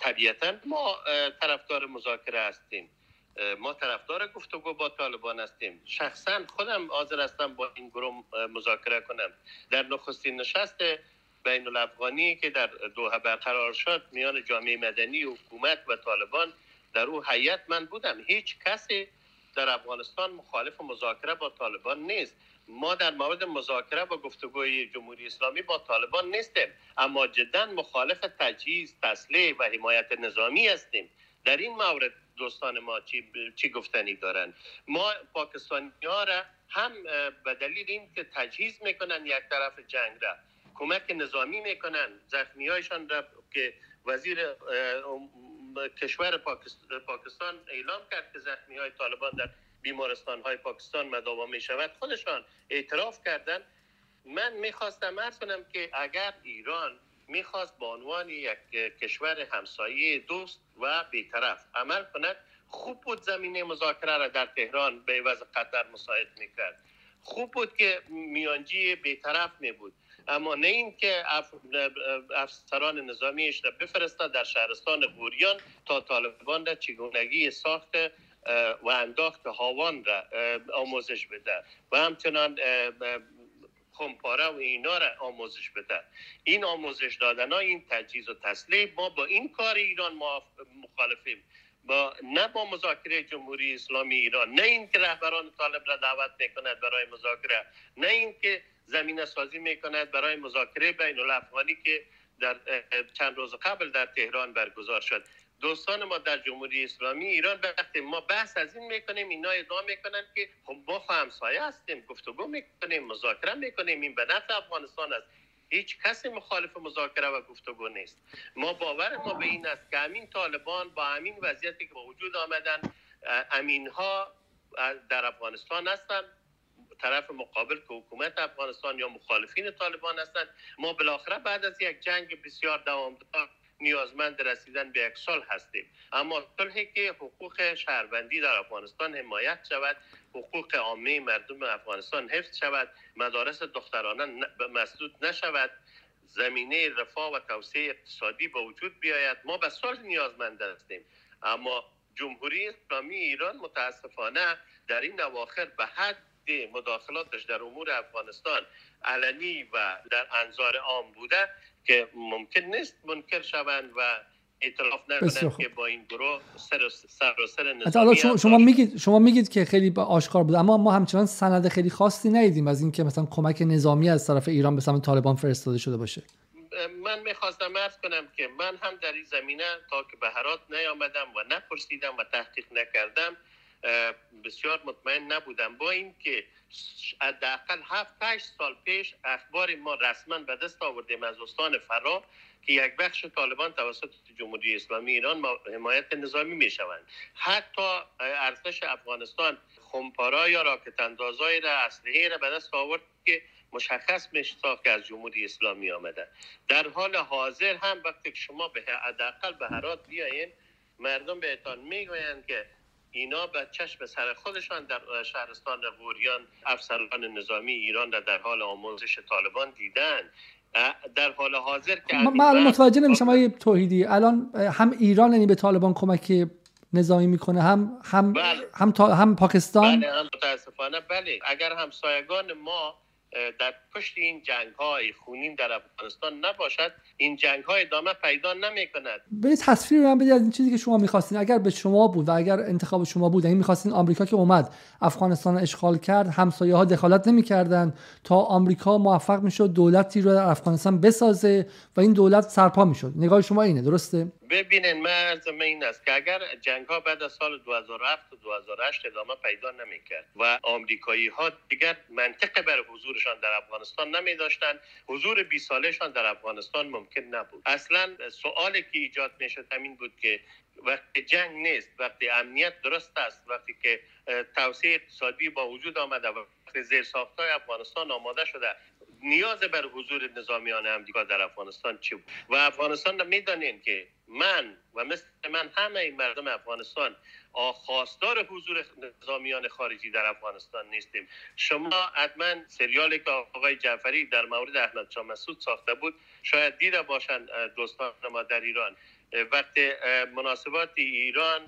طبیعتا ما طرفدار مذاکره هستیم. ما طرفدار گفتگو با طالبان هستیم. شخصا خودم حاضر هستم با این گروه مذاکره کنم. در نخستین نشست بین الافغانی که در دوحه برقرار شد میان جامعه مدنی حکومت و طالبان در او هیئت من بودم. هیچ کسی در افغانستان مخالف مذاکره با طالبان نیست. ما در مورد مذاکره و گفتگوی جمهوری اسلامی با طالبان نیستیم. اما جدا مخالف تجهیز تسلیح و حمایت نظامی هستیم. در این مورد دوستان ما چی, چی گفتنی دارن. ما پاکستانی ها را هم به دلیل این که تجهیز می‌کنن یک طرف جنگ را کمک نظامی می‌کنن زخمی هایشان را که وزیر کشور پاکستان اعلام کرد که زخمی های طالبان در بیمارستان های پاکستان مداوا می شود خودشان اعتراف کردن. من می‌خواستم ارز کنم که اگر ایران می‌خواست به عنوان یک کشور همسایه دوست و بیطرف عمل کند. خوب بود زمینه مذاکره را در تهران به عوض قطر مساعد می‌کرد. خوب بود که میانجی بیطرف می بود اما نه این که افسران نظامیش را بفرستد در شهرستان غوریان تا طالبان را چگونگی ساخت و انداخت هاوان را آموزش بده. و همچنان خمپاره و اینا را آموزش بده. این آموزش دادن ها این تجهیز و تسلیح ما با این کار ایران مخالفیم. با نه با مذاکره جمهوری اسلامی ایران نه اینکه رهبران طالب را دعوت می‌کند برای مذاکره نه اینکه زمینه سازی می‌کند برای مذاکره بین الافغانی که در چند روز قبل در تهران برگزار شد. دوستان ما در جمهوری اسلامی ایران وقتی ما بحث از این می‌کنیم اینا ادعا می‌کنن که خب ما همسایه هستیم گفتگو می‌کنیم مذاکره می‌کنیم. این به نفع افغانستان است. هیچ کسی مخالف مذاکره و گفتگو نیست. ما باور ما به این است که همین طالبان با همین وضعیتی که با وجود آمدن امین ها در افغانستان هستند طرف مقابل که حکومت افغانستان یا مخالفین طالبان هستند ما بالاخره بعد از یک جنگ بسیار دوامدار نیازمند رسیدن به یک سال هستیم. اما صلحی که حقوق شهروندی در افغانستان حمایت شود حقوق عامه مردم افغانستان حفظ شود مدارس دخترانه مسدود نشود زمینه رفاه و توسعه اقتصادی به وجود بیاید. ما به صلح نیازمند هستیم. اما جمهوری اسلامی ایران متاسفانه در این اواخر به حد مداخلاتش در امور افغانستان علنی و در انظار عام بوده. که ممکن نیست منکر شوند و اطلاف نکنند که با این گروه سر و سر, و سر نظامی شما, شما میگید شما میگید که خیلی آشکار بود اما ما همچنان سند خیلی خاصی ندیدیم از اینکه مثلا کمک نظامی از طرف ایران به سمت طالبان فرستاده شده باشه. من می‌خواستم عرض کنم که من هم در این زمینه تا که به هرات نیامدم و نپرسیدم و تحقیق نکردم بسیار مطمئن نبودم. با اینکه حداقل هفت هشت سال پیش اخبار ما رسما به دست آوردیم از استان فرا که یک بخش طالبان توسط جمهوری اسلامی ایران حمایت نظامی می شوند حتی ارتش افغانستان خمپارا یا راکت اندازای را اسلحه را به دست آورد که مشخص میشتا که از جمهوری اسلامی آمده. در حال حاضر هم وقتی شما به حداقل به هرات بیاین مردم بهتان می‌گویند که اینا به چشم سر خودشان در شهرستان غوریان افسران نظامی ایران را در حال آموزش طالبان دیدن. در حال حاضر که من الان متوجه نمیشم آقای توحیدی الان هم ایران یعنی به طالبان کمک نظامی می‌کنه هم هم بله. هم, هم پاکستان؟ بله هم متاسفانه بله. اگر همسایگان ما در پشت این جنگ های خونین در افغانستان نباشد این جنگ های ادامه پیدا نمی کند به تصویر من بدید از این چیزی که شما می‌خواستین. اگر به شما بود و اگر انتخاب شما بود این یعنی می‌خواستین آمریکا که اومد افغانستان اشغال کرد همسایه ها دخالت نمی‌کردن تا آمریکا موفق می‌شد دولتی رو در افغانستان بسازه و این دولت سرپا می‌شد. نگاه شما اینه درسته؟ ببینین من این است که اگر جنگ ها بعد از سال 2007 و 2008 ادامه پیدا نمی‌کرد و آمریکایی ها دیگر منطق بر حضورشان در افغانستان نمی داشتن حضور 20 سالشان در افغانستان ممکن نبود. اصلا سوالی که ایجاد می‌شد همین بود که وقتی جنگ نیست وقتی امنیت درست است وقتی که توسعه اقتصادی با وجود آمده و وقتی زیر های افغانستان آماده شده نیاز بر حضور نظامیان امریکا در افغانستان چی بود؟ و افغانستان می‌دانین که من و مثل من همه مردم افغانستان خواستار حضور نظامیان خارجی در افغانستان نیستیم. شما حتما سریالی که آقای جعفری در مورد احمد شاه مسعود ساخته بود شاید دیده باشند دوستان ما در ایران. وقتی مناسبات ایران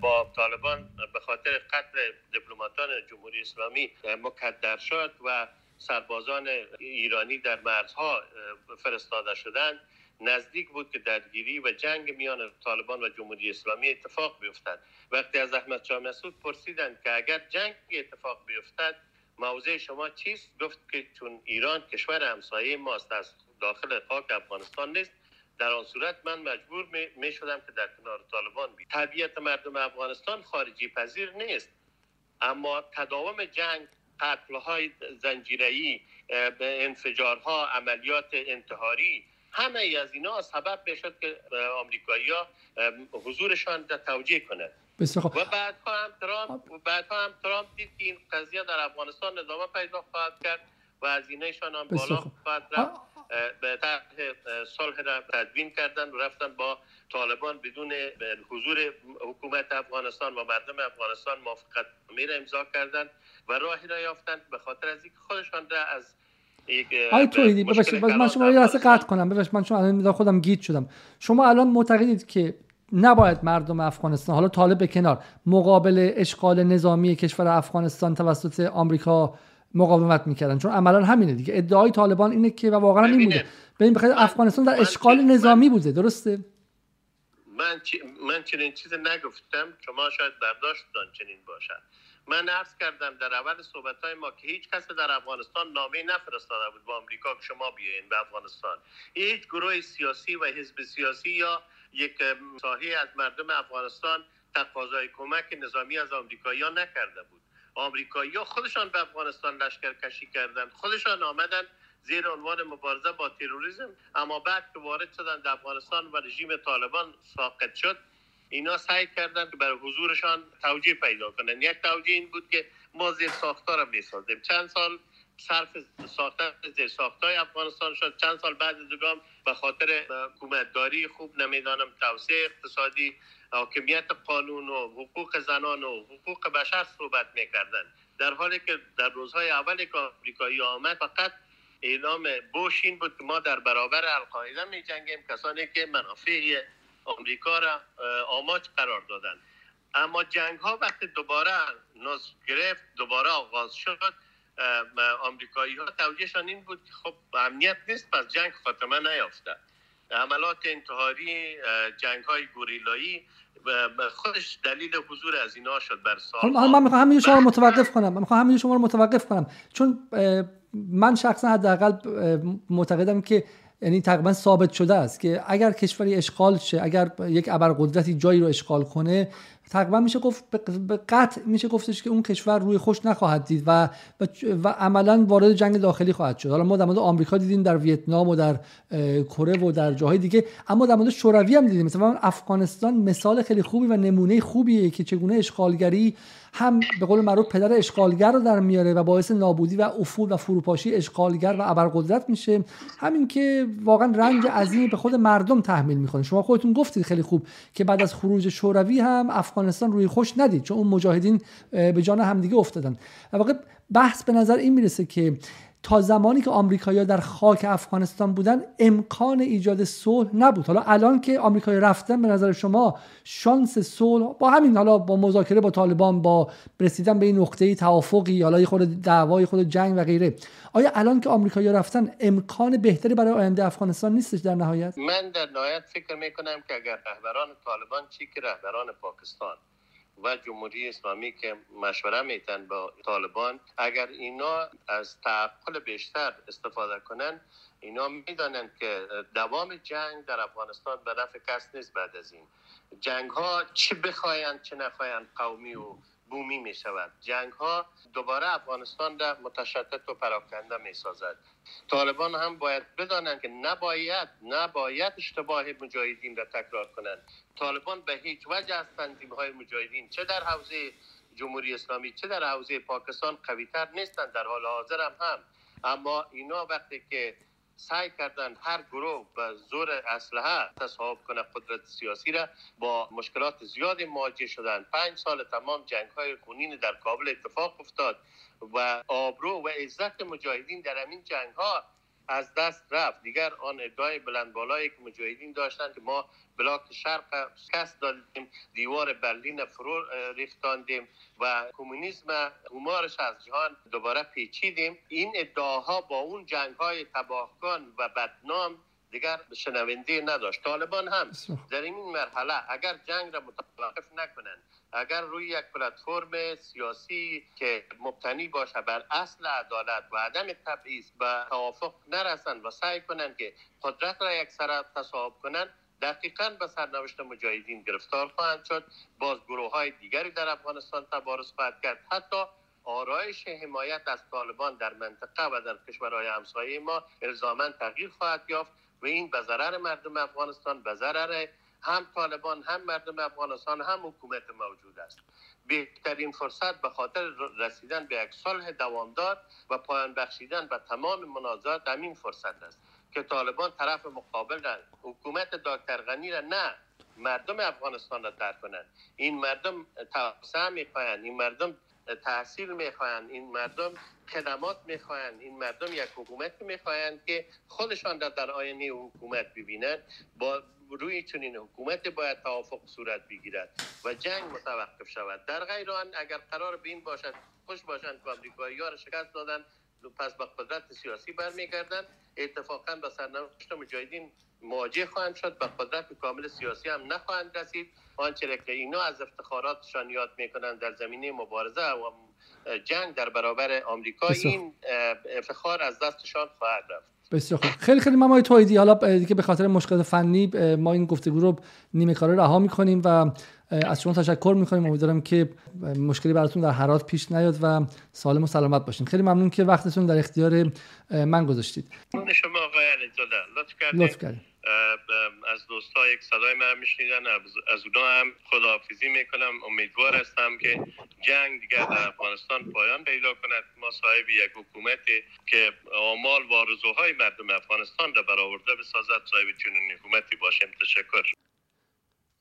با طالبان به خاطر قتل دیپلماتان جمهوری اسلامی مکدر شد و سربازان ایرانی در مرزها فرستاده شدند. نزدیک بود که درگیری و جنگ میان طالبان و جمهوری اسلامی اتفاق بیفتد. وقتی از احمد شاه مسعود پرسیدند که اگر جنگ اتفاق بیفتد موضع شما چیست؟ گفت که چون ایران کشور همسایه ماست از داخل خاک افغانستان نیست. در آن صورت من مجبور می شدم که در کنار طالبان بید طبیعت مردم افغانستان خارجی پذیر نیست. اما تداوم جنگ قتلهای زنجیره‌ای انفجارها عملیات انتحاری همه از اینا سبب بشد که آمریکایی ها حضورشان را توجیه کنند و بعد هم ترامپ و بعد هم ترامپ دید که این قضیه در افغانستان ادامه پیدا خواهد کرد و از اینشان هم بالا خواهد رفت. به طرح صلح را تدوین کردن و رفتن با طالبان بدون حضور حکومت افغانستان و مردم افغانستان موافقت را امضا کردند و راهی را یافتند به خاطر از اینکه خودشان را از آی تویدی من شما یه قطع کنم. ببخشید من چون الان خودم گیت شدم. شما الان معتقدید که نباید مردم افغانستان حالا طالب به کنار مقابل اشغال نظامی کشور افغانستان توسط آمریکا مقاومت می‌کردن؟ چون عملا همینه دیگه. ادعای طالبان اینه که و واقعا این بوده. به این افغانستان در اشغال نظامی بوده درسته؟ من, من چنین چیز نگفتم شما شاید برداشت چنین باشد. من عرض کردم در اول صحبت های ما که هیچ کس در افغانستان نامه نفرستاده بود با آمریکا که شما بیاین به افغانستان. هیچ گروه سیاسی و حزب سیاسی یا یک ساحه از مردم افغانستان تقاضای کمک نظامی از آمریکایی‌ها نکرده بود. آمریکایی‌ها خودشان به افغانستان لشکر کشی کردند. خودشان آمدن زیر عنوان مبارزه با تروریسم. اما بعد که وارد در افغانستان و رژیم طالبان ساقط شد اینا سعی کردن که برای حضورشان توجیه پیدا کنن. یک توجیه این بود که ما زیر ساختار می‌سازیم چند سال صرف ساختن زیر ساختای افغانستان شد. چند سال بعد دوگام به خاطر حکومتداری خوب نمی‌دانم توسعه اقتصادی حاکمیت قانون و حقوق زنان و حقوق بشر صحبت می‌کردن. در حالی که در روزهای اول که آمریکایی آمد فقط اعلام بوش این بود که ما در برابر القاعده می جنگیم کسانی که منافع آمریکا را آماج قرار دادن. اما جنگ ها وقتی دوباره نصف گرفت دوباره آغاز شد آمریکایی ها توجهشان این بود که خب امنیت نیست پس جنگ خاتمه نیافته. عملات انتحاری جنگ های گوریلایی خودش دلیل حضور از اینا شد بر سال من می‌خوام همین شما رو متوقف کنم. من می‌خوام همین شما رو متوقف کنم. چون من شخصا حداقل معتقدم که یعنی تقریبا ثابت شده است که اگر کشوری اشغال شه اگر یک ابرقدرتی جایی رو اشغال کنه تقریبا میشه گفت به قطع میشه گفتش که اون کشور روی خوش نخواهد دید و و, عملا وارد جنگ داخلی خواهد شد. حالا ما در مورد آمریکا دیدیم در ویتنام و در کره و در جاهای دیگه اما در مورد شوروی هم دیدیم. مثلا افغانستان مثال خیلی خوبی و نمونه خوبیه که چگونه اشغالگری هم به قول معروف پدر اشغالگر رو در میاره و باعث نابودی و افول و فروپاشی اشغالگر و ابرقدرت میشه. همین که واقعا رنج عظیمی به خود مردم تحمیل می‌کنه. شما خودتون گفتید خیلی خوب که بعد از خروج شوروی هم افغانستان روی خوش ندید چون اون مجاهدین به جان همدیگه افتادن. و واقع بحث به نظر این می‌رسه که تا زمانی که آمریکایی‌ها در خاک افغانستان بودن امکان ایجاد صلح نبود. حالا الان که آمریکایی رفتن به نظر شما شانس صلح با همین حالا با مذاکره با طالبان با رسیدن به این نقطه توافقی حالا خود دعوای خود جنگ و غیره. آیا الان که آمریکایی‌ها رفتن امکان بهتری برای آینده افغانستان نیستش در نهایت؟ من در نهایت فکر می‌کنم که اگر رهبران طالبان چی که رهبران پاکستان و جمهوری اسلامی که مشوره میتن با طالبان اگر اینا از تعقل بیشتر استفاده کنن اینا می‌دانند که دوام جنگ در افغانستان به نفع کس نیست بعد از این. جنگ ها چه بخواین چه نخواین قومی و بومی می شود جنگ ها دوباره افغانستان را متشتت و پراکنده می سازد طالبان هم باید بدانند که نباید نباید اشتباه مجاهدین را تکرار کنند. طالبان به هیچ وجه از تنظیم های مجاهدین چه در حوزه جمهوری اسلامی چه در حوزه پاکستان قویتر نیستند. در حال حاضر هم, هم. اما اینا وقتی که سعی کردند هر گروه به زور اسلحه تصاحب کنه قدرت سیاسی را با مشکلات زیادی مواجه شدند پنج سال تمام جنگ های خونین در کابل اتفاق افتاد و آبرو و عزت مجاهدین در همین جنگ ها از دست رفت. دیگر آن ادعای بلند بالایی که مجاهدین داشتن که ما بلاک شرق شکست دادیم دیوار برلین فرو ریختاندیم و کمونیسم همارش از جهان دوباره پیچیدیم. این ادعاها با اون جنگ های تباهکن و بدنام دیگر شنونده نداشت. طالبان هم در این مرحله اگر جنگ را متوقف نکنند اگر روی یک پلتفرم سیاسی که مبتنی باشه بر اصل عدالت و عدم تبعیض به توافق نرسند و سعی کنند که قدرت را یک سر تصاحب کنند دقیقا به سرنوشت مجاهدین گرفتار خواهند شد. باز گروه های دیگری در افغانستان تبارز خواهد کرد. حتی آرایش حمایت از طالبان در منطقه و در کشورهای همسایه ما الزاما تغییر خواهد یافت و این به ضرر مردم افغانستان به ضرر هم طالبان هم مردم افغانستان هم حکومت موجود است. بهترین فرصت به خاطر رسیدن به یک صلح دوامدار و پایان بخشیدن به تمام منازعات همین فرصت است که طالبان طرف مقابل را حکومت دکتر غنی را نه مردم افغانستان را درک کنند. این مردم توسعه می‌خواهند این مردم تحصیل می‌خواهند این مردم خدمات می‌خواهند این مردم یک حکومت می‌خواهند که خودشان را در آینه حکومت ببینند. با روی چنین حکومت باید توافق صورت بگیرد و جنگ متوقف شود. در غیر آن اگر قرار به این باشد خوش باشند که آمریکایی ها را شکست دادن پس به قدرت سیاسی برمیگردن اتفاقا به سرنوشت مجاهدین مواجه خواهند شد. به قدرت کامل سیاسی هم نخواهند رسید. آنچه که اینا از افتخاراتشان یاد می‌کنند در زمینه مبارزه و جنگ در برابر آمریکا این افتخار از دستشان خواهد رفت. بسیار خوب. خیلی خیلی ممای تویدی حالا دیگه به خاطر مشکل فنی ما این گفتگو رو نیمه کاره رها می‌کنیم و از شما تشکر می‌کنیم. امیدوارم که مشکلی براتون در حرات پیش نیاد و سالم و سلامت باشین. خیلی ممنون که وقتتون در اختیار من گذاشتید. شما آقای لطف کردید از دوستا یک صدای من میشنیدن از اونا هم خداحافظی می‌کنم امیدوار هستم که جنگ دیگر در افغانستان پایان پیدا کند. ما صاحب یک حکومت که آمال و آرزوهای مردم افغانستان را برآورده بسازد صاحب چنین حکومتی باشیم. تشکر.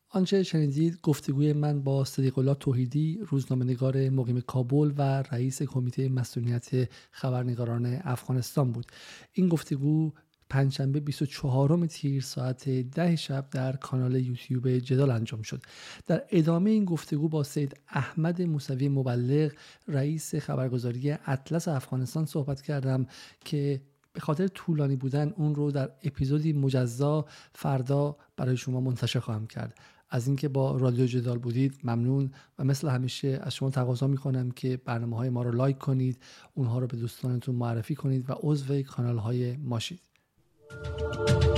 آنچه شنیدید گفتگوی من با صدیق الله توحیدی روزنامه‌نگار مقیم کابل و رئیس کمیته مسئولیت خبرنگاران افغانستان بود. این گفتگو پنجشنبه 24 تیر ساعت ده شب در کانال یوتیوب جدال انجام شد. در ادامه این گفتگو با سید احمد موسوی مبلغ رئیس خبرگزاری اطلس افغانستان صحبت کردم که به خاطر طولانی بودن اون رو در اپیزودی مجزا فردا برای شما منتشر خواهم کرد. از اینکه با رادیو جدال بودید ممنون. و مثل همیشه از شما تقاضا می‌کنم که برنامه های ما رو لایک کنید اونها رو به دوستانتون معرفی کنید و عضو کانال های ما شید. Música